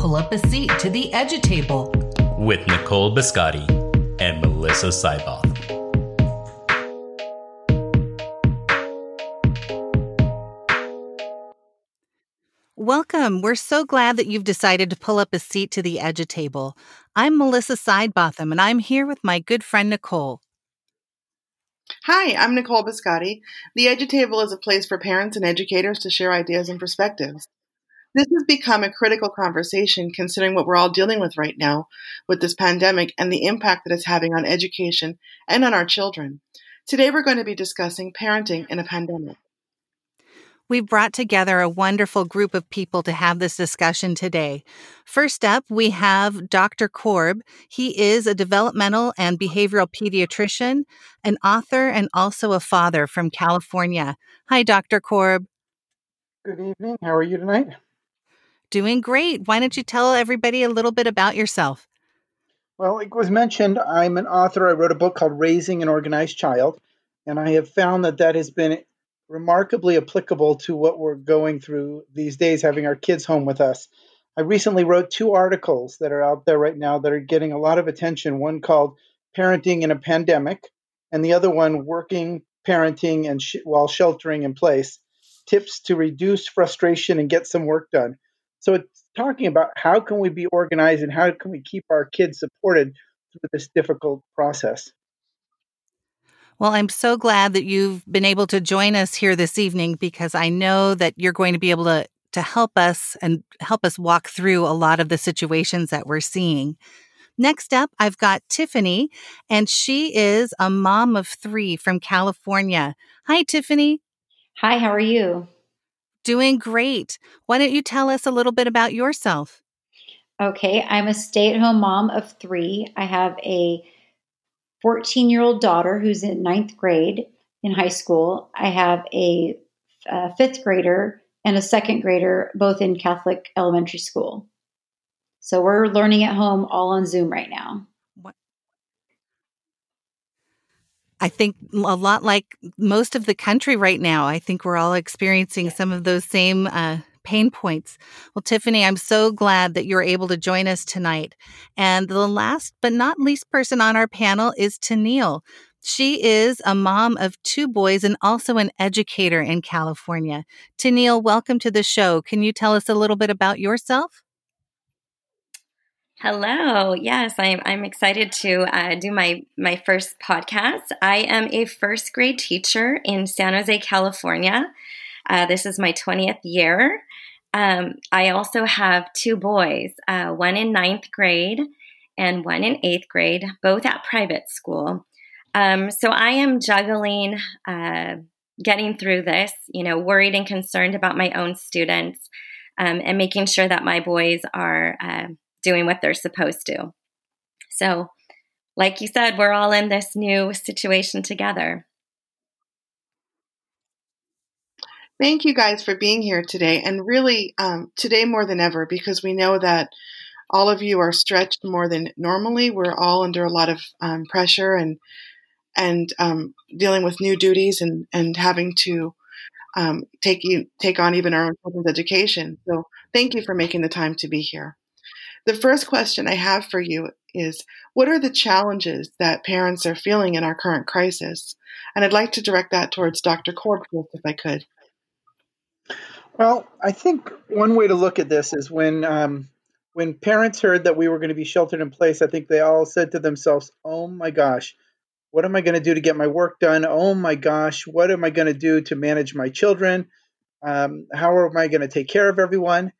pull up a seat to the Edutable with Nicole Biscotti and Melissa Sidebotham. Welcome. We're so glad that you've decided to pull up a seat to the Edutable. I'm Melissa Sidebotham, and I'm here with my good friend Nicole. Hi, I'm Nicole Biscotti. The Edutable is a place for parents and educators to share ideas and perspectives. This has become a critical conversation considering what we're all dealing with right now with this pandemic and the impact that it's having on education and on our children. Today, we're going to be discussing parenting in a pandemic. We've brought together a wonderful group of people to have this discussion today. First up, we have Dr. Korb. He is a developmental and behavioral pediatrician, an author, and also a father from California. Hi, Dr. Korb. Good evening. How are you tonight? Doing great. Why don't you tell everybody a little bit about yourself? Well, it was mentioned, I'm an author. I wrote a book called Raising an Organized Child, and I have found that that has been remarkably applicable to what we're going through these days, having our kids home with us. I recently wrote two articles that are out there right now that are getting a lot of attention. One called Parenting in a Pandemic, and the other one, Working Parenting and sh- While Sheltering in Place Tips to Reduce Frustration and Get Some Work Done. So it's talking about how can we be organized and how can we keep our kids supported through this difficult process. Well, I'm so glad that you've been able to join us here this evening because I know that you're going to be able to to help us and help us walk through a lot of the situations that we're seeing. Next up, I've got Tiffany, and she is a mom of three from California. Hi, Tiffany. Hi, how are you? Doing great. Why don't you tell us a little bit about yourself? Okay, I'm a stay at home mom of three. I have a 14 year old daughter who's in ninth grade in high school. I have a, a fifth grader and a second grader, both in Catholic elementary school. So we're learning at home all on Zoom right now. I think a lot like most of the country right now. I think we're all experiencing some of those same uh, pain points. Well, Tiffany, I'm so glad that you're able to join us tonight. And the last but not least person on our panel is Tennille. She is a mom of two boys and also an educator in California. Tennille, welcome to the show. Can you tell us a little bit about yourself? Hello. Yes, I'm, I'm excited to uh, do my, my first podcast. I am a first grade teacher in San Jose, California. Uh, this is my 20th year. Um, I also have two boys, uh, one in ninth grade and one in eighth grade, both at private school. Um, so I am juggling uh, getting through this, you know, worried and concerned about my own students um, and making sure that my boys are uh, doing what they're supposed to. So, like you said, we're all in this new situation together. Thank you guys for being here today, and really um, today more than ever, because we know that all of you are stretched more than normally. We're all under a lot of um, pressure and and um, dealing with new duties and and having to um, take you take on even our own children's education. So thank you for making the time to be here. The first question I have for you is what are the challenges that parents are feeling in our current crisis? And I'd like to direct that towards Dr. Korb if I could. Well, I think one way to look at this is when um, when parents heard that we were going to be sheltered in place. I think they all said to themselves, "Oh my gosh, what am I going to do to get my work done? Oh my gosh, what am I going to do to manage my children? Um, how am I going to take care of everyone?"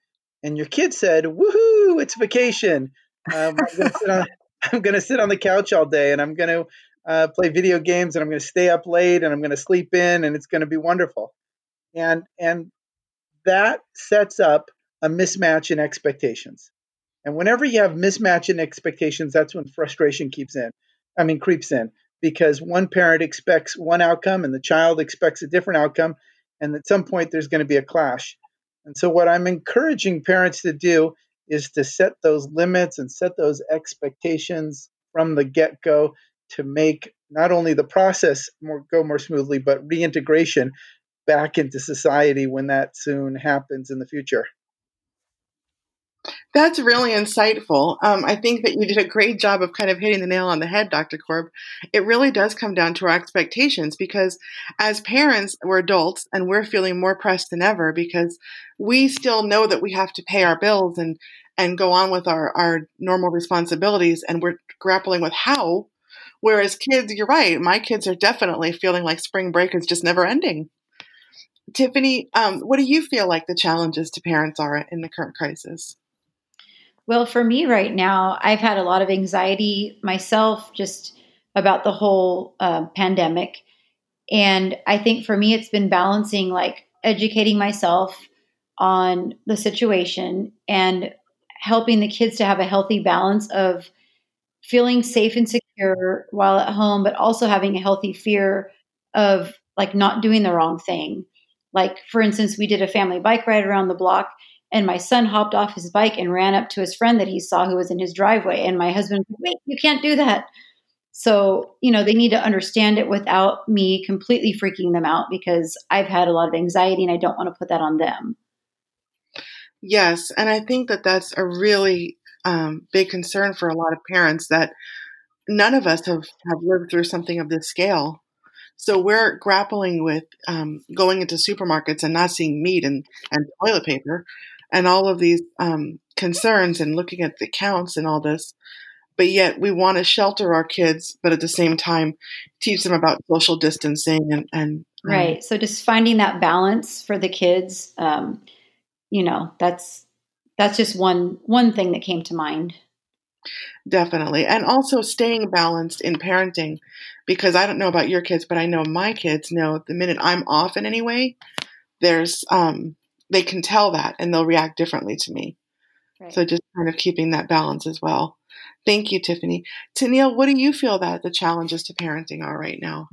And your kid said, "Woohoo! It's vacation. Um, I'm going to sit on the couch all day, and I'm to uh, play video games, and I'm to stay up late, and I'm to sleep in, and it's to be wonderful." And and that sets up a mismatch in expectations. And whenever you have mismatch in expectations, that's when frustration keeps in. I mean, creeps in because one parent expects one outcome and the child expects a different outcome. And at some point, there's going to be a clash. And so, what I'm encouraging parents to do is to set those limits and set those expectations from the get go to make not only the process more, go more smoothly, but reintegration back into society when that soon happens in the future. That's really insightful. Um, I think that you did a great job of kind of hitting the nail on the head, Dr. Korb. It really does come down to our expectations because as parents, we're adults and we're feeling more pressed than ever because we still know that we have to pay our bills and, and go on with our, our normal responsibilities and we're grappling with how. Whereas kids, you're right, my kids are definitely feeling like spring break is just never ending. Tiffany, um, what do you feel like the challenges to parents are in the current crisis? Well, for me right now, I've had a lot of anxiety myself just about the whole uh, pandemic. And I think for me, it's been balancing like educating myself on the situation and helping the kids to have a healthy balance of feeling safe and secure while at home, but also having a healthy fear of like not doing the wrong thing. Like, for instance, we did a family bike ride around the block and my son hopped off his bike and ran up to his friend that he saw who was in his driveway. And my husband, wait, you can't do that. So, you know, they need to understand it without me completely freaking them out because I've had a lot of anxiety and I don't want to put that on them. Yes. And I think that that's a really um, big concern for a lot of parents that none of us have, have lived through something of this scale. So we're grappling with um, going into supermarkets and not seeing meat and, and toilet paper and all of these um, concerns and looking at the counts and all this. But yet we want to shelter our kids, but at the same time teach them about social distancing and, and um, right. So just finding that balance for the kids, um, you know, that's that's just one one thing that came to mind. Definitely. And also staying balanced in parenting because I don't know about your kids, but I know my kids know the minute I'm off in any way, there's um they can tell that and they'll react differently to me. Right. So just kind of keeping that balance as well. Thank you, Tiffany. Tennille, what do you feel that the challenges to parenting are right now?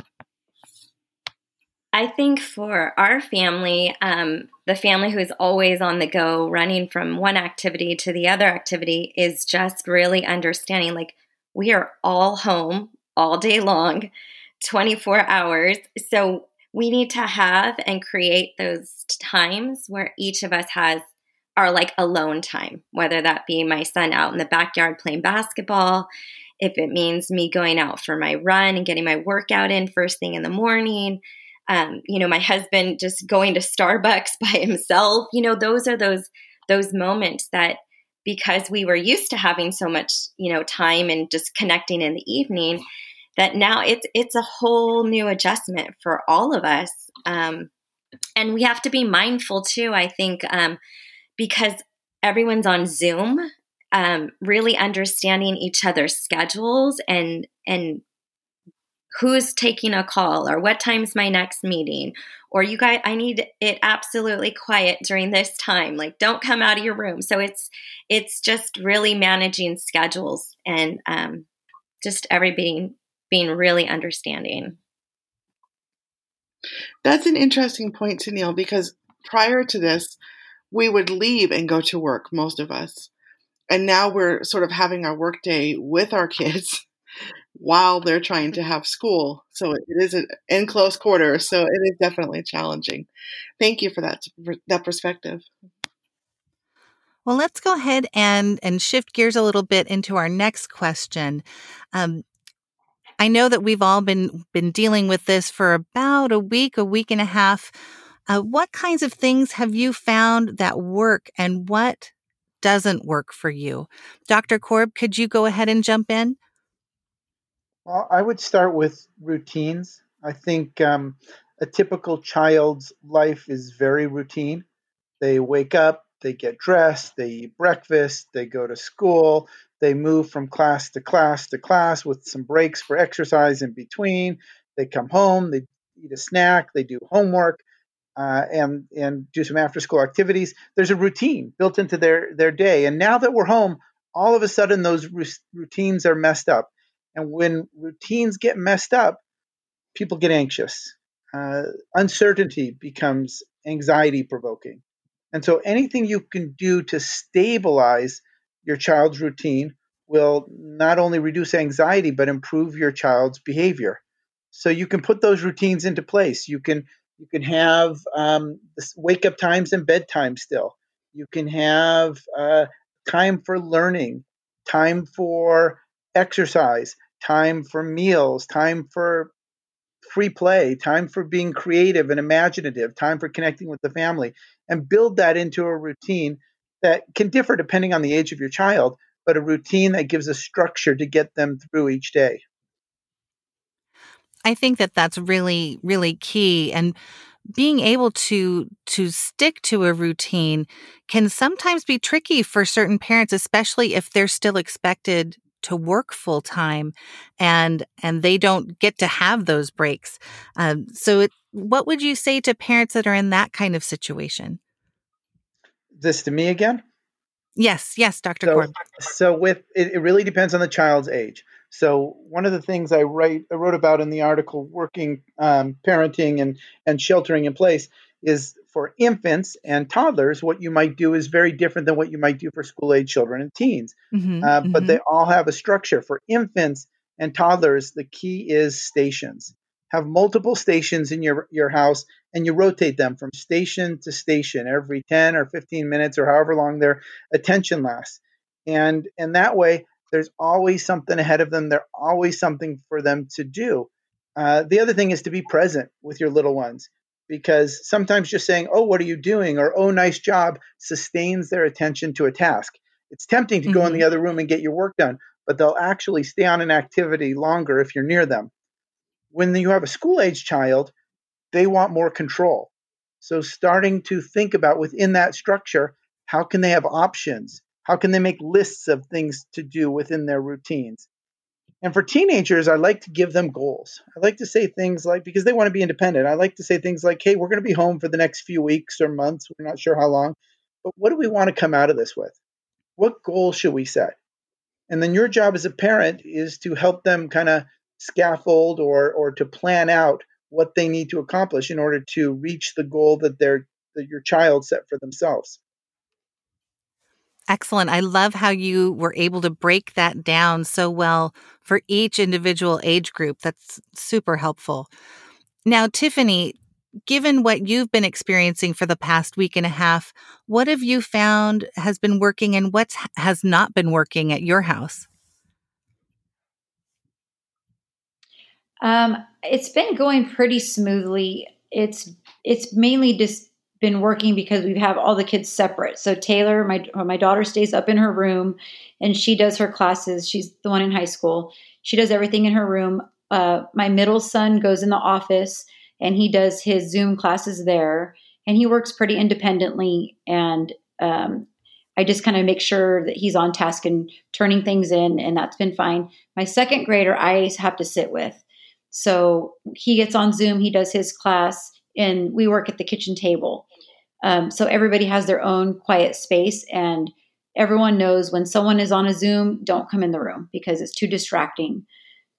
I think for our family, um, the family who's always on the go, running from one activity to the other activity, is just really understanding like we are all home all day long, 24 hours. So we need to have and create those times where each of us has our like alone time, whether that be my son out in the backyard playing basketball, if it means me going out for my run and getting my workout in first thing in the morning, um, you know, my husband just going to Starbucks by himself. You know, those are those those moments that because we were used to having so much, you know, time and just connecting in the evening, that now it's it's a whole new adjustment for all of us. Um, and we have to be mindful too. I think um, because everyone's on Zoom, um, really understanding each other's schedules and and who's taking a call or what time's my next meeting or you guys i need it absolutely quiet during this time like don't come out of your room so it's it's just really managing schedules and um, just everybody being really understanding. That's an interesting point Tennille because prior to this, we would leave and go to work, most of us. And now we're sort of having our work day with our kids while they're trying to have school. So it is in close quarters. So it is definitely challenging. Thank you for that that perspective. Well, let's go ahead and and shift gears a little bit into our next question. Um, I know that we've all been been dealing with this for about a week, a week and a half. Uh, what kinds of things have you found that work, and what doesn't work for you? Dr. Korb, could you go ahead and jump in? Well, I would start with routines. I think um, a typical child's life is very routine. They wake up, they get dressed, they eat breakfast, they go to school, they move from class to class to class with some breaks for exercise in between. They come home, they eat a snack, they do homework, uh, and and do some after school activities. There's a routine built into their their day. And now that we're home, all of a sudden those routines are messed up. And when routines get messed up, people get anxious. Uh, uncertainty becomes anxiety provoking. And so anything you can do to stabilize your child's routine will not only reduce anxiety but improve your child's behavior. So you can put those routines into place. You can you can have um, wake up times and bedtime still. You can have uh, time for learning, time for exercise, time for meals, time for free play, time for being creative and imaginative, time for connecting with the family, and build that into a routine that can differ depending on the age of your child, but a routine that gives a structure to get them through each day. I think that that's really, really key. And being able to to stick to a routine can sometimes be tricky for certain parents especially if they're still expected to work full time and and they don't get to have those breaks um, so it, what would you say to parents that are in that kind of situation this to me again yes yes dr so, Korb. so with it, it really depends on the child's age so one of the things I write I wrote about in the article, working um, parenting and and sheltering in place, is for infants and toddlers. What you might do is very different than what you might do for school age children and teens. Mm-hmm, uh, mm-hmm. But they all have a structure. For infants and toddlers, the key is stations. Have multiple stations in your your house, and you rotate them from station to station every ten or fifteen minutes or however long their attention lasts. And and that way there's always something ahead of them. There's always something for them to do. Uh, the other thing is to be present with your little ones because sometimes just saying, oh, what are you doing? or oh, nice job sustains their attention to a task. It's tempting to mm-hmm. go in the mm-hmm. other room and get your work done, but they'll actually stay on an activity longer if you're near them. When you have a school age child, they want more control. So, starting to think about within that structure, how can they have options? How can they make lists of things to do within their routines? And for teenagers, I like to give them goals. I like to say things like, because they want to be independent, I like to say things like, hey, we're going to be home for the next few weeks or months. We're not sure how long, but what do we want to come out of this with? What goal should we set? And then your job as a parent is to help them kind of scaffold or, or to plan out what they need to accomplish in order to reach the goal that, they that your child set for themselves. Excellent. I love how you were able to break that down so well for each individual age group. That's super helpful. Now, Tiffany, given what you've been experiencing for the past week and a half, what have you found has been working and what has not been working at your house? Um, it's been going pretty smoothly. It's it's mainly just been working because we have all the kids separate. So Taylor, my my daughter stays up in her room and she does her classes. She's the one in high school. She does everything in her room. Uh, my middle son goes in the office and he does his Zoom classes there, and he works pretty independently. And um, I just kind of make sure that he's on task and turning things in, and that's been fine. My second grader, I have to sit with. So he gets on Zoom, he does his class, and we work at the kitchen table. Um, so everybody has their own quiet space, and everyone knows when someone is on a Zoom, don't come in the room because it's too distracting.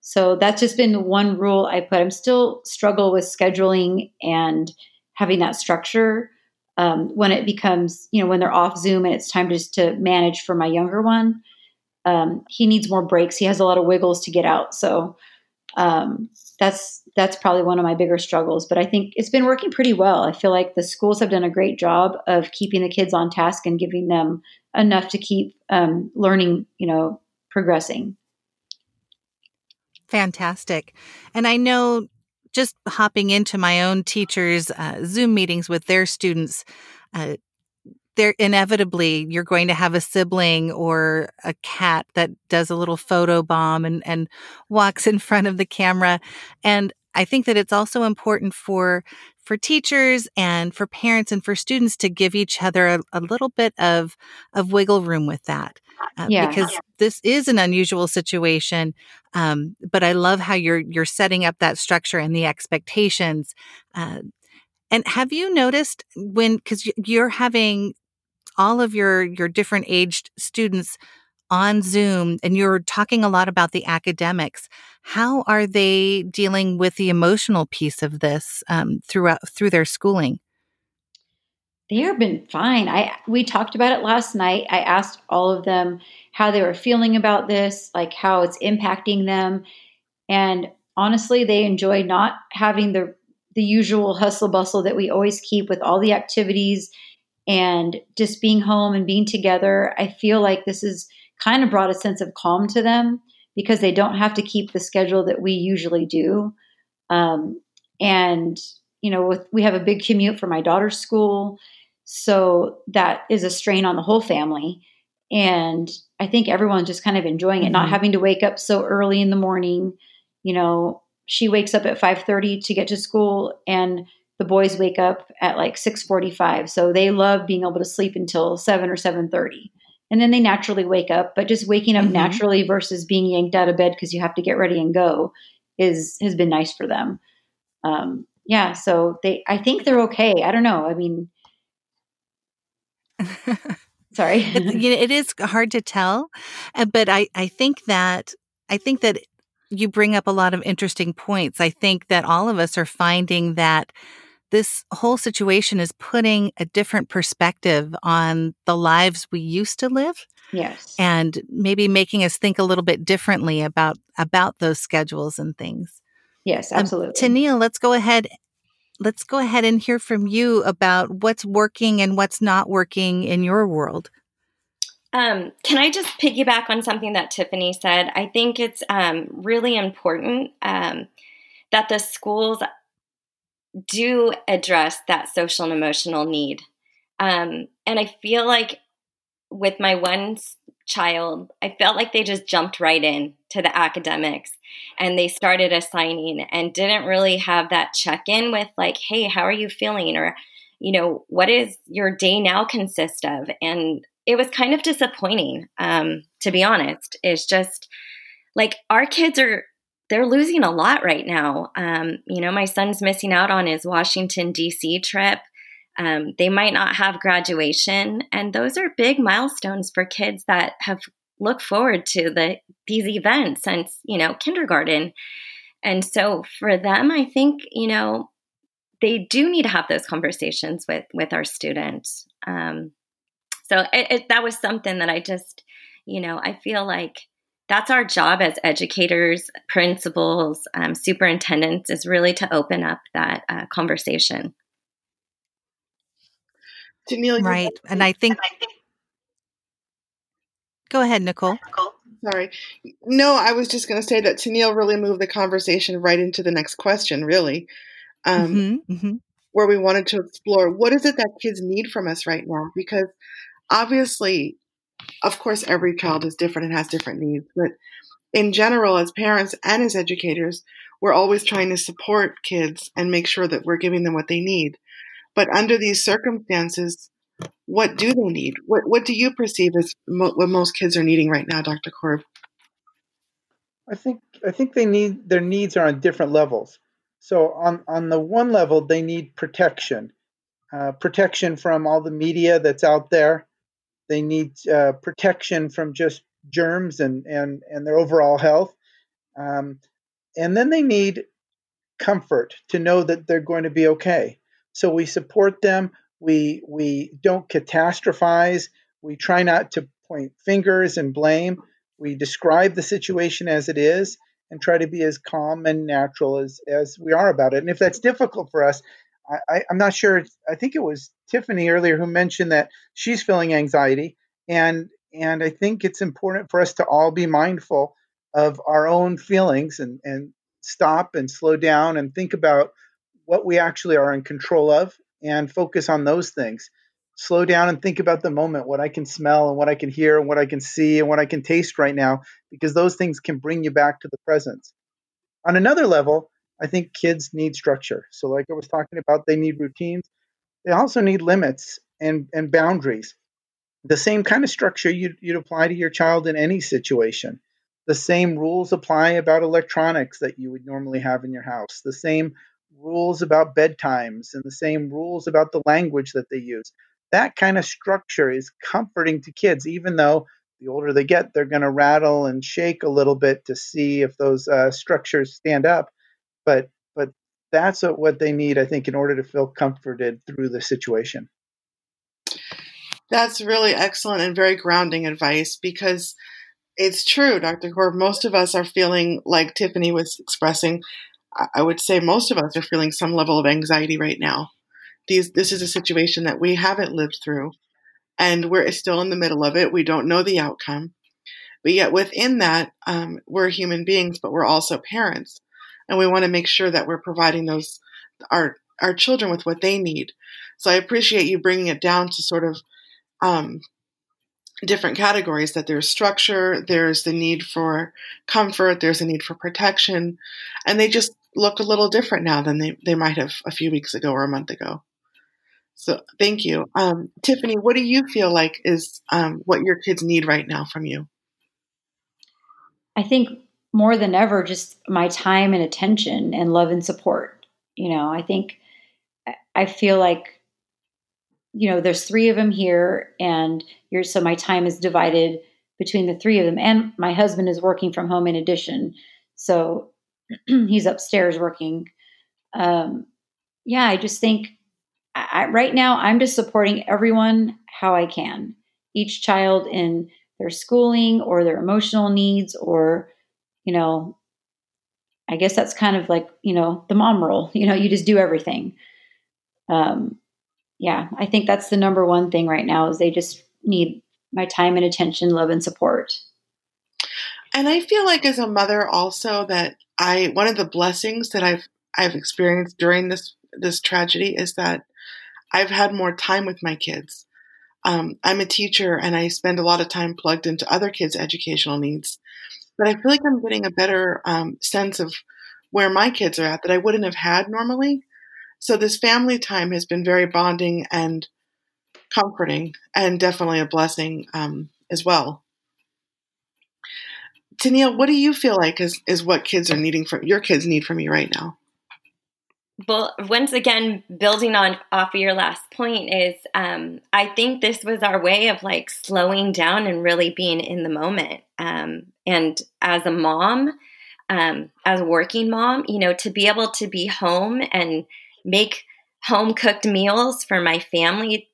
So that's just been one rule I put. I'm still struggle with scheduling and having that structure um, when it becomes, you know, when they're off Zoom and it's time just to manage for my younger one. Um, he needs more breaks. He has a lot of wiggles to get out. So um, that's that's probably one of my bigger struggles. But I think it's been working pretty well. I feel like the schools have done a great job of keeping the kids on task and giving them enough to keep um, learning, you know, progressing. Fantastic. And I know just hopping into my own teachers' uh, Zoom meetings with their students, uh, there inevitably you're going to have a sibling or a cat that does a little photo bomb and, and walks in front of the camera. And I think that it's also important for for teachers and for parents and for students to give each other a, a little bit of of wiggle room with that. Uh, yeah. because this is an unusual situation. Um, but I love how you're you're setting up that structure and the expectations. Uh, and have you noticed when because you're having all of your your different aged students on Zoom and you're talking a lot about the academics. How are they dealing with the emotional piece of this um, throughout through their schooling? They have been fine. I we talked about it last night. I asked all of them how they were feeling about this, like how it's impacting them, and honestly, they enjoy not having the the usual hustle bustle that we always keep with all the activities and just being home and being together. I feel like this has kind of brought a sense of calm to them because they don't have to keep the schedule that we usually do. Um, and you know, with, we have a big commute for my daughter's school, so that is a strain on the whole family. And I think everyone's just kind of enjoying it, mm-hmm. not having to wake up so early in the morning. You know, she wakes up at 5:30 to get to school and the boys wake up at like 6:45. So they love being able to sleep until 7 or 7:30. And then they naturally wake up, but just waking up mm-hmm. naturally versus being yanked out of bed because you have to get ready and go is has been nice for them. Um, yeah, so they I think they're okay. I don't know. I mean Sorry. you know, it is hard to tell, uh, but I, I think that I think that you bring up a lot of interesting points. I think that all of us are finding that this whole situation is putting a different perspective on the lives we used to live. Yes. And maybe making us think a little bit differently about about those schedules and things. Yes, absolutely. Um, Tennille, let's go ahead let's go ahead and hear from you about what's working and what's not working in your world. Um, can I just piggyback on something that Tiffany said? I think it's um, really important um, that the schools do address that social and emotional need. Um, and I feel like with my one child, I felt like they just jumped right in to the academics and they started assigning and didn't really have that check in with, like, hey, how are you feeling? Or, you know, what is your day now consist of? And it was kind of disappointing, um, to be honest. It's just like our kids are. They're losing a lot right now. Um, you know, my son's missing out on his Washington, D.C. trip. Um, they might not have graduation, and those are big milestones for kids that have looked forward to the these events since you know kindergarten. And so for them, I think you know they do need to have those conversations with with our students. Um, so it, it, that was something that I just you know I feel like that's our job as educators, principals, um, superintendents is really to open up that uh, conversation. Tennille, right. And I think. Go ahead, Nicole. Sorry. No, I was just going to say that Tennille really moved the conversation right into the next question, really, um, mm-hmm, mm-hmm. where we wanted to explore what is it that kids need from us right now? Because obviously, of course, every child is different and has different needs, but in general, as parents and as educators, we're always trying to support kids and make sure that we're giving them what they need. But under these circumstances, what do they need? What What do you perceive as mo- what most kids are needing right now, Dr. Korb? I think I think they need their needs are on different levels. So on on the one level, they need protection, uh, protection from all the media that's out there. They need uh, protection from just germs and and and their overall health, um, and then they need comfort to know that they're going to be okay. So we support them. We we don't catastrophize. We try not to point fingers and blame. We describe the situation as it is and try to be as calm and natural as as we are about it. And if that's difficult for us, I, am not sure. I think it was Tiffany earlier who mentioned that she's feeling anxiety, and and I think it's important for us to all be mindful of our own feelings and and stop and slow down and think about what we actually are in control of and focus on those things. Slow down and think about the moment, what I can smell and what I can hear and what I can see and what I can taste right now, because those things can bring you back to the present. On another level, I think kids need structure. So, like I was talking about, they need routines. They also need limits and, and boundaries. The same kind of structure you'd, you'd apply to your child in any situation. The same rules apply about electronics that you would normally have in your house. The same rules about bedtimes and the same rules about the language that they use. That kind of structure is comforting to kids, even though the older they get, they're going to rattle and shake a little bit to see if those uh, structures stand up. But but that's what they need, I think, in order to feel comforted through the situation. That's really excellent and very grounding advice because it's true, Dr. Korb. Most of us are feeling like Tiffany was expressing I would say most of us are feeling some level of anxiety right now these this is a situation that we haven't lived through and we're still in the middle of it. We don't know the outcome. But yet within that, um, we're human beings, but we're also parents. And we want to make sure that we're providing those our our children with what they need. So I appreciate you bringing it down to sort of um, different categories. That there's structure, there's the need for comfort, there's a need for protection, and they just look a little different now than they, they might have a few weeks ago or a month ago. So thank you. Um, Tiffany, what do you feel like is um, what your kids need right now from you? I think more than ever, just my time and attention and love and support. You know, I think I feel like, you know, there's three of them here, and you're, so my time is divided between the three of them. And my husband is working from home in addition. So he's upstairs working. Um, yeah, I just think I, right now I'm just supporting everyone how I can. Each child in their schooling or their emotional needs, or, you know, I guess that's kind of like, you know, the mom role. You know, you just do everything. Um, yeah, I think that's the number one thing right now is they just need my time and attention, love and support. And I feel like as a mother also that I one of the blessings that I've I've experienced during this this tragedy is that I've had more time with my kids. Um, I'm a teacher and I spend a lot of time plugged into other kids' educational needs, but I feel like I'm getting a better um, sense of where my kids are at that I wouldn't have had normally. So this family time has been very bonding and comforting, and definitely a blessing um, as well. Tennille, what do you feel like is, is what kids are needing from your kids need from you right now? well, once again, building on off of your last point is, um, I think this was our way of like slowing down and really being in the moment. Um, and as a mom, um, as a working mom, you know, to be able to be home and make home cooked meals for my family,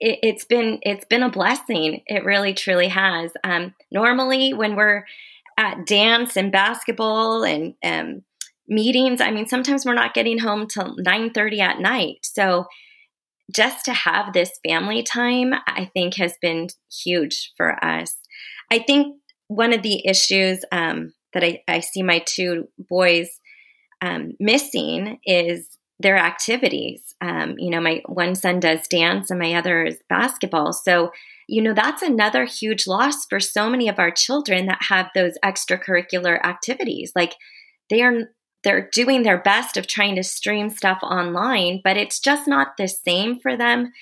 it, has been it's been a blessing. It really truly has. Um, normally, when we're at dance and basketball and um, meetings i mean sometimes we're not getting home till 9:30 at night so just to have this family time i think has been huge for us i think one of the issues um, that I, I, see my two boys um, missing is their activities. Um, you know my one son does dance and my other is basketball. So you know that's another huge loss for so many of our children that have those extracurricular activities. Like they are they're doing their best of trying to stream stuff online, but it's just not the same for them.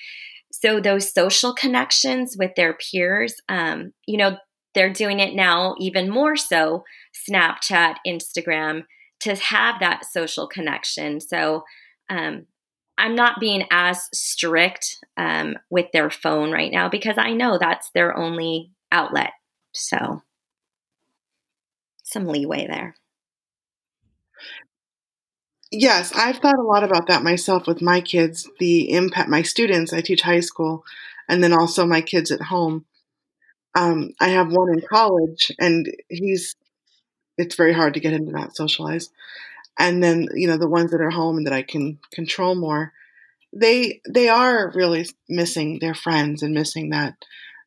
So those social connections with their peers, um, you know, they're doing it now even more so, Snapchat, Instagram, to have that social connection. So um, I'm not being as strict um, with their phone right now because I know that's their only outlet. So some leeway there. Yes, I've thought a lot about that myself with my kids, the impact, my students, I teach high school, and then also my kids at home. Um, I have one in college, and he's, it's very hard to get him to not socialize. And then, you know, the ones that are home and that I can control more, they, they are really missing their friends and missing that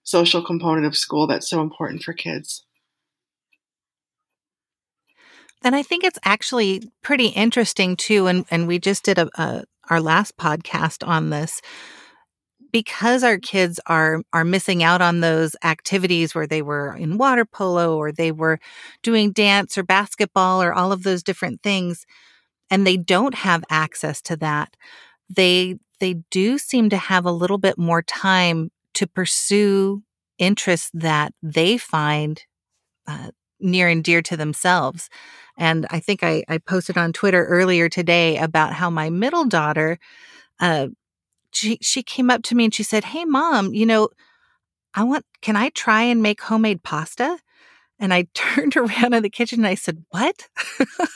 social component of school that's so important for kids. And I think it's actually pretty interesting too. And, and we just did a, a our last podcast on this because our kids are are missing out on those activities where they were in water polo or they were doing dance or basketball or all of those different things and they don't have access to that they they do seem to have a little bit more time to pursue interests that they find uh, near and dear to themselves. And I think I, I posted on Twitter earlier today about how my middle daughter, uh, she she came up to me and she said, "Hey, mom, you know, I want. Can I try and make homemade pasta?" And I turned around in the kitchen and I said, "What?"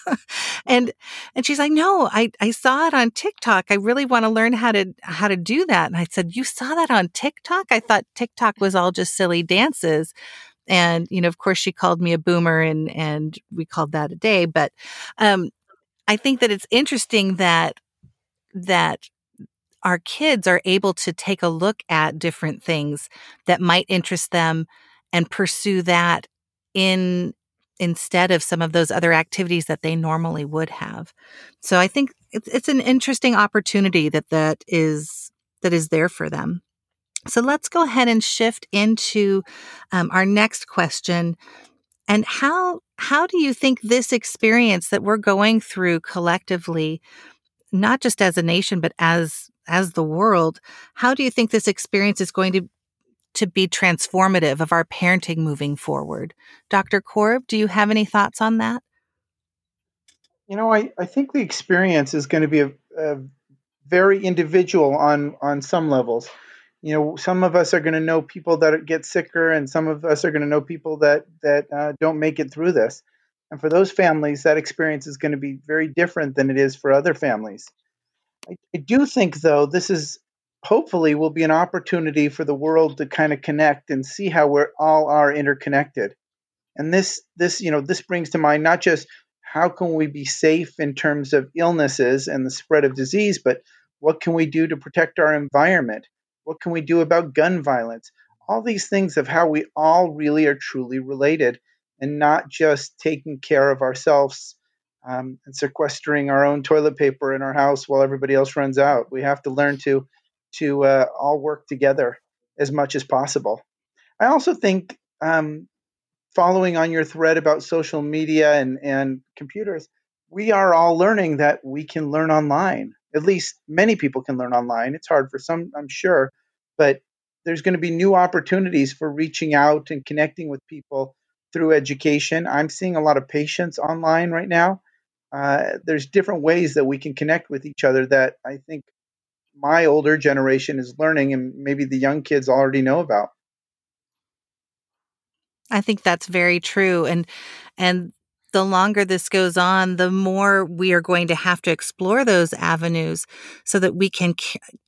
and and she's like, "No, I I saw it on TikTok. I really want to learn how to how to do that." And I said, "You saw that on TikTok? I thought TikTok was all just silly dances." and you know of course she called me a boomer and and we called that a day but um i think that it's interesting that that our kids are able to take a look at different things that might interest them and pursue that in instead of some of those other activities that they normally would have. So I think it's, it's an interesting opportunity that that is that is there for them. So let's go ahead and shift into um, our next question. And how how do you think this experience that we're going through collectively, not just as a nation but as as the world, how do you think this experience is going to to be transformative of our parenting moving forward? Dr. Korb, do you have any thoughts on that? You know, I, I think the experience is going to be a, a very individual on on some levels you know some of us are going to know people that get sicker and some of us are going to know people that that uh, don't make it through this and for those families that experience is going to be very different than it is for other families I, I do think though this is hopefully will be an opportunity for the world to kind of connect and see how we're all are interconnected and this this you know this brings to mind not just how can we be safe in terms of illnesses and the spread of disease but what can we do to protect our environment what can we do about gun violence? All these things of how we all really are truly related and not just taking care of ourselves um, and sequestering our own toilet paper in our house while everybody else runs out. We have to learn to to uh, all work together as much as possible. I also think, um, following on your thread about social media and, and computers, we are all learning that we can learn online at least many people can learn online. It's hard for some, I'm sure, but there's going to be new opportunities for reaching out and connecting with people through education. I'm seeing a lot of patients online right now. Uh, there's different ways that we can connect with each other that I think my older generation is learning and maybe the young kids already know about. I think that's very true and and the longer this goes on, the more we are going to have to explore those avenues so that we can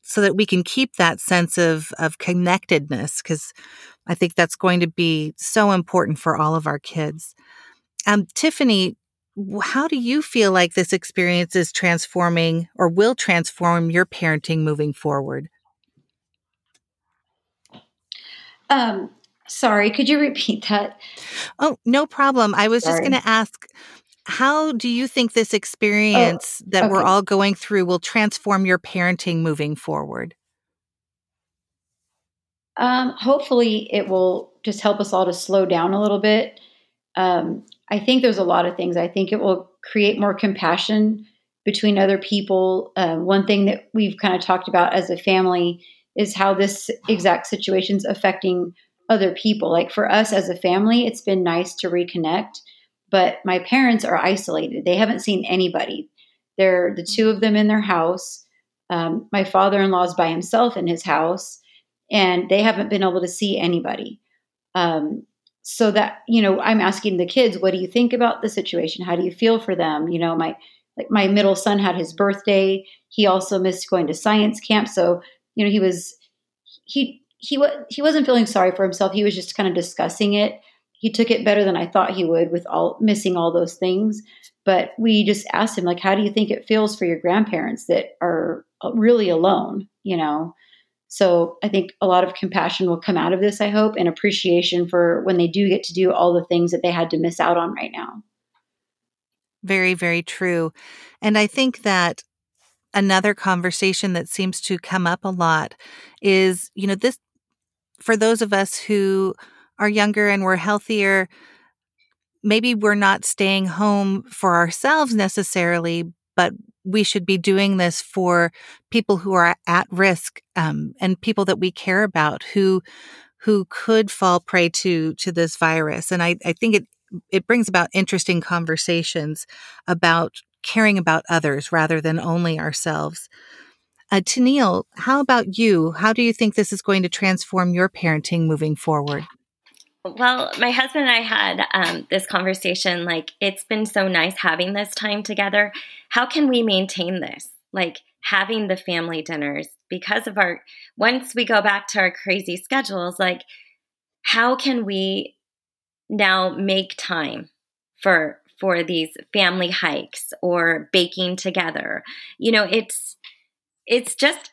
so that we can keep that sense of of connectedness because I think that's going to be so important for all of our kids. Um, Tiffany, how do you feel like this experience is transforming or will transform your parenting moving forward? Um, Sorry, could you repeat that? Oh, no problem. I was Sorry. just going to ask how do you think this oh, experience oh, that okay. we're all going through will transform your parenting moving forward? Um, hopefully, it will just help us all to slow down a little bit. Um, I think there's a lot of things. I think it will create more compassion between other people. Um, one thing that we've kind of talked about as a family is how this exact situation is affecting other people. Like for us as a family, it's been nice to reconnect, but my parents are isolated. They haven't seen anybody. They're the two of them in their house. Um, my father in law is by himself in his house, and they haven't been able to see anybody. Um, so that you know, I'm asking the kids, what do you think about the situation? How do you feel for them? You know, my like my middle son had his birthday. He also missed going to science camp, so you know he was he he was he wasn't feeling sorry for himself. He was just kind of discussing it. He took it better than I thought he would with all missing all those things. But we just asked him like, how do you think it feels for your grandparents that are really alone? You know. So I think a lot of compassion will come out of this. I hope and appreciation for when they do get to do all the things that they had to miss out on right now. Very, very true. And I think that another conversation that seems to come up a lot is, you know, this for those of us who are younger and we're healthier, maybe we're not staying home for ourselves necessarily, but we should be doing this for people who are at risk um, and people that we care about who who could fall prey to to this virus. And I, I think it it brings about interesting conversations about caring about others rather than only ourselves. Uh, Tennille, how about you? How do you think this is going to transform your parenting moving forward? Well, my husband and I had um, this conversation. Like, it's been so nice having this time together. How can we maintain this? Like, having the family dinners because of our, once we go back to our crazy schedules, like, how can we now make time for for these family hikes or baking together you know it's it's just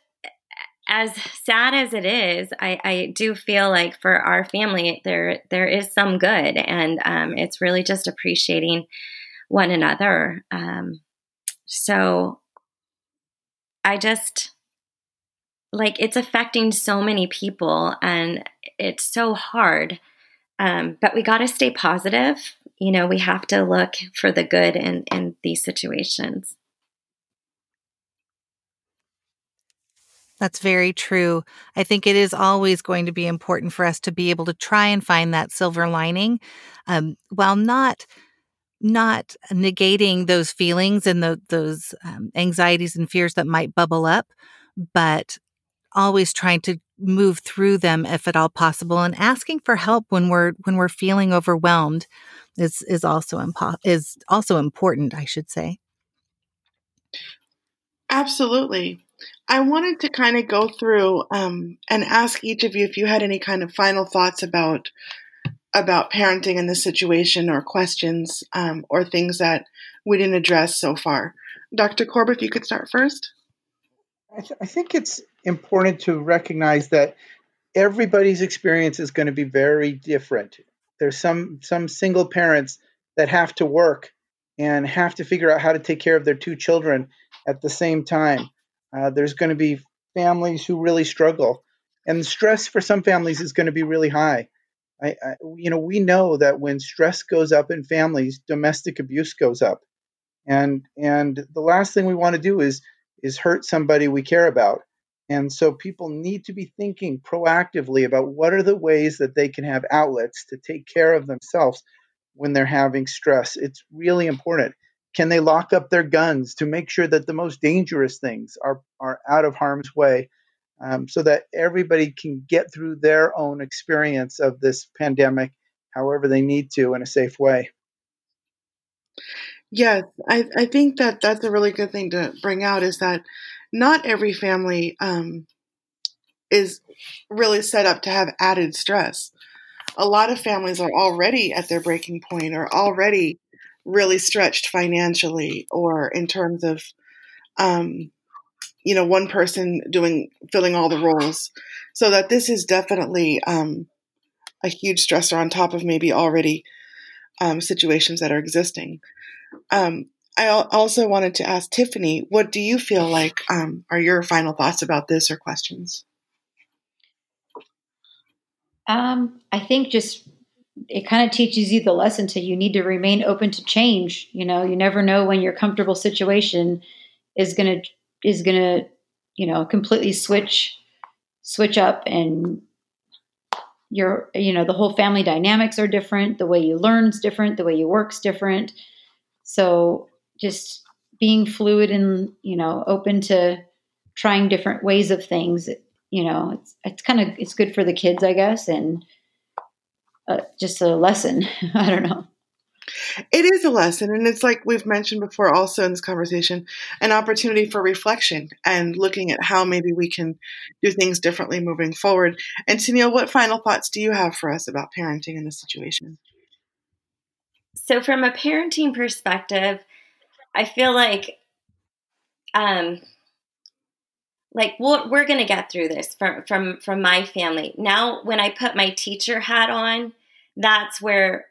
as sad as it is, I, I, do feel like for our family there there is some good, and um, it's really just appreciating one another. Um, so I just like it's affecting so many people, and it's so hard. Um, but we got to stay positive. You know, we have to look for the good in in these situations. That's very true. I think it is always going to be important for us to be able to try and find that silver lining, um, while not not negating those feelings and the, those um, anxieties and fears that might bubble up, but always trying to move through them if at all possible, and asking for help when we're when we're feeling overwhelmed is is also impo- is also important. I should say. Absolutely. I wanted to kind of go through um, and ask each of you if you had any kind of final thoughts about about parenting in this situation, or questions, um, or things that we didn't address so far. Dr. Korb, if you could start first. I, th- I think it's important to recognize that everybody's experience is going to be very different. There's some some single parents that have to work and have to figure out how to take care of their two children at the same time. Uh, there's going to be families who really struggle, and stress for some families is going to be really high. I, I, you know, we know that when stress goes up in families, domestic abuse goes up, and and the last thing we want to do is is hurt somebody we care about. And so people need to be thinking proactively about what are the ways that they can have outlets to take care of themselves when they're having stress. It's really important. Can they lock up their guns to make sure that the most dangerous things are, are out of harm's way um, so that everybody can get through their own experience of this pandemic however they need to in a safe way? Yes, I, I think that that's a really good thing to bring out is that not every family um, is really set up to have added stress. A lot of families are already at their breaking point or already really stretched financially or in terms of um, you know one person doing filling all the roles. So that this is definitely um, a huge stressor on top of maybe already um, situations that are existing. Um, i also wanted to ask tiffany what do you feel like um, are your final thoughts about this or questions? Um, i think just it kind of teaches you the lesson to you need to remain open to change. You know, you never know when your comfortable situation is gonna is gonna you know completely switch switch up and your you know the whole family dynamics are different the way you learn's different the way you work's different so just being fluid and you know open to trying different ways of things you know it's it's kind of it's good for the kids i guess and uh, just a lesson. I don't know. It is a lesson, and it's like we've mentioned before, also in this conversation, an opportunity for reflection and looking at how maybe we can do things differently moving forward. And Tennille, what final thoughts do you have for us about parenting in this situation? So, from a parenting perspective, I feel like um, like we're, we're going to get through this from from from my family. Now when i put my teacher hat on that's where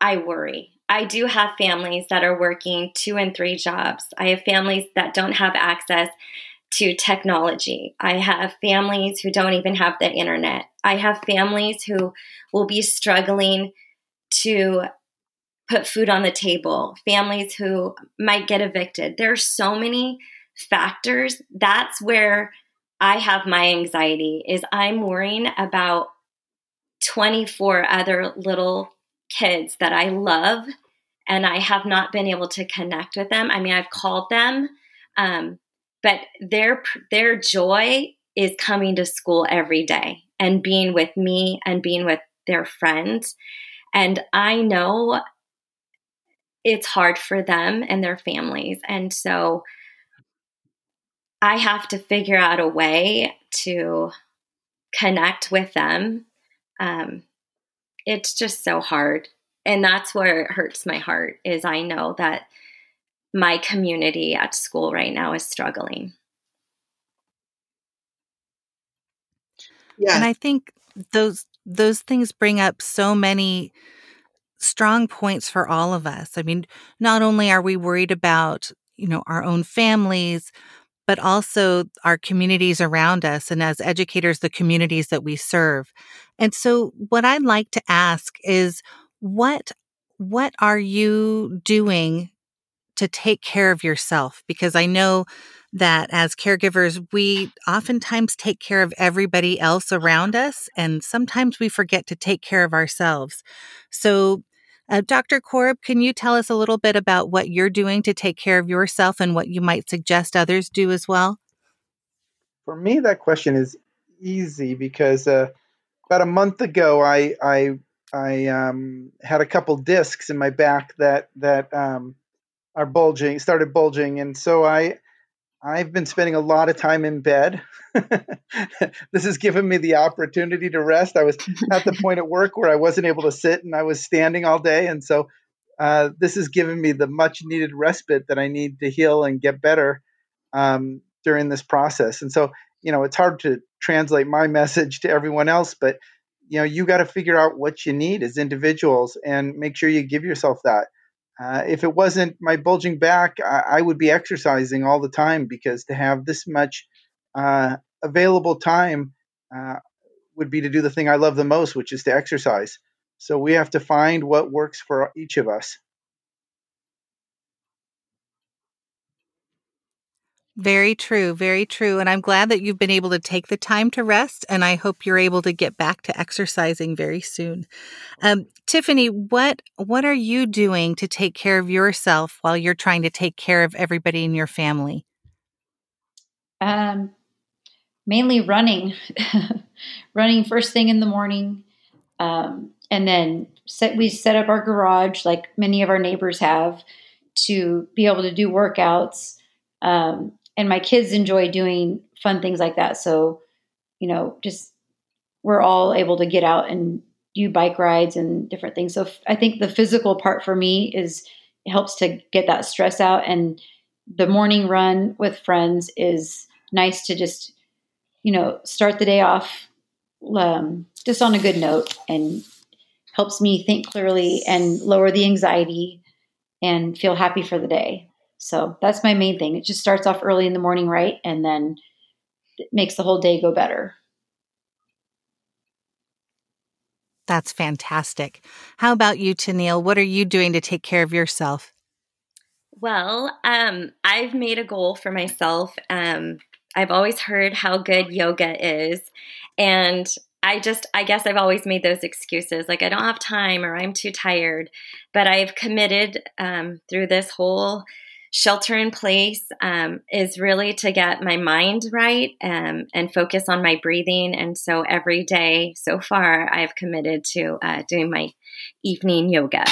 i worry. I do have families that are working two and three jobs. I have families that don't have access to technology. I have families who don't even have the internet. I have families who will be struggling to put food on the table. Families who might get evicted. There are so many factors, that's where I have my anxiety is I'm worrying about 24 other little kids that I love and I have not been able to connect with them. I mean, I've called them, um, but their their joy is coming to school every day and being with me and being with their friends. And I know it's hard for them and their families. And so I have to figure out a way to connect with them. Um, it's just so hard. And that's where it hurts my heart is I know that my community at school right now is struggling. Yeah. And I think those those things bring up so many strong points for all of us. I mean, not only are we worried about, you know, our own families, but also our communities around us and as educators, the communities that we serve. And so what I'd like to ask is what, what are you doing to take care of yourself? Because I know that as caregivers, we oftentimes take care of everybody else around us, and sometimes we forget to take care of ourselves. So, uh, Dr. Korb, can you tell us a little bit about what you're doing to take care of yourself and what you might suggest others do as well? For me, that question is easy because uh, about a month ago, I I I um, had a couple discs in my back that that um, are bulging, started bulging, and so I I've been spending a lot of time in bed. this has given me the opportunity to rest. I was at the point at work where I wasn't able to sit and I was standing all day. And so uh, this has given me the much needed respite that I need to heal and get better um, during this process. And so, you know, it's hard to translate my message to everyone else, but, you know, you got to figure out what you need as individuals and make sure you give yourself that. Uh, if it wasn't my bulging back, I, I, would be exercising all the time because to have this much uh, available time uh, would be to do the thing I love the most, which is to exercise. So we have to find what works for each of us. Very true, very true. And I'm glad that you've been able to take the time to rest, and I hope you're able to get back to exercising very soon. Um, Tiffany, what what are you doing to take care of yourself while you're trying to take care of everybody in your family? Um, mainly running, running first thing in the morning, um, and then set, we set up our garage like many of our neighbors have to be able to do workouts. Um, and my kids enjoy doing fun things like that. So, you know, just we're all able to get out and do bike rides and different things. So I think the physical part for me is it helps to get that stress out and the morning run with friends is nice to just, you know, start the day off um, just on a good note and helps me think clearly and lower the anxiety and feel happy for the day. So that's my main thing. It just starts off early in the morning, right? And then it makes the whole day go better. That's fantastic. How about you, Tennille? What are you doing to take care of yourself? Well, um, I've made a goal for myself. Um, I've always heard how good yoga is. And I just, I guess I've always made those excuses like I don't have time or I'm too tired. But I've committed um, through this whole shelter in place um, is really to get my mind right um, and focus on my breathing. And so every day so far, I've committed to uh, doing my evening yoga.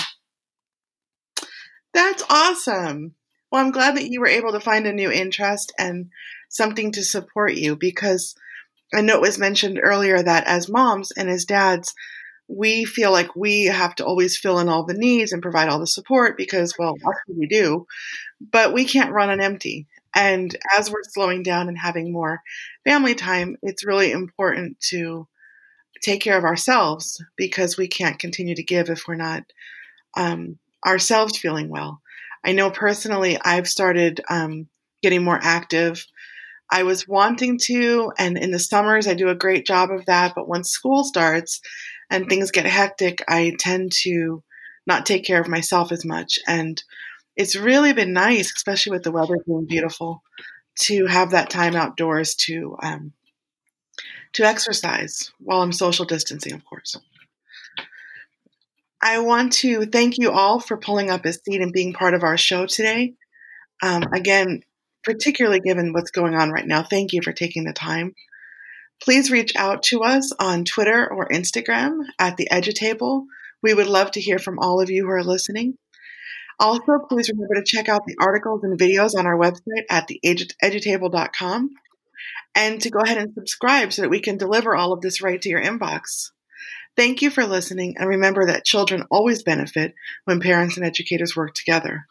That's awesome. Well, I'm glad that you were able to find a new interest and something to support you because I know it was mentioned earlier that as moms and as dads, we feel like we have to always fill in all the needs and provide all the support because, well, that's what we do. But we can't run on empty. And as we're slowing down and having more family time, it's really important to take care of ourselves because we can't continue to give if we're not um, ourselves feeling well. I know personally, I've started um, getting more active. I was wanting to, and in the summers, I do a great job of that. But once school starts, and things get hectic, I tend to not take care of myself as much. And it's really been nice, especially with the weather being beautiful, to have that time outdoors to um, to exercise while I'm social distancing, of course. I want to thank you all for pulling up a seat and being part of our show today. Um, again, particularly given what's going on right now, thank you for taking the time. Please reach out to us on Twitter or Instagram at the Edutable. We would love to hear from all of you who are listening. Also, please remember to check out the articles and videos on our website at theedutable.com and to go ahead and subscribe so that we can deliver all of this right to your inbox. Thank you for listening, and remember that children always benefit when parents and educators work together.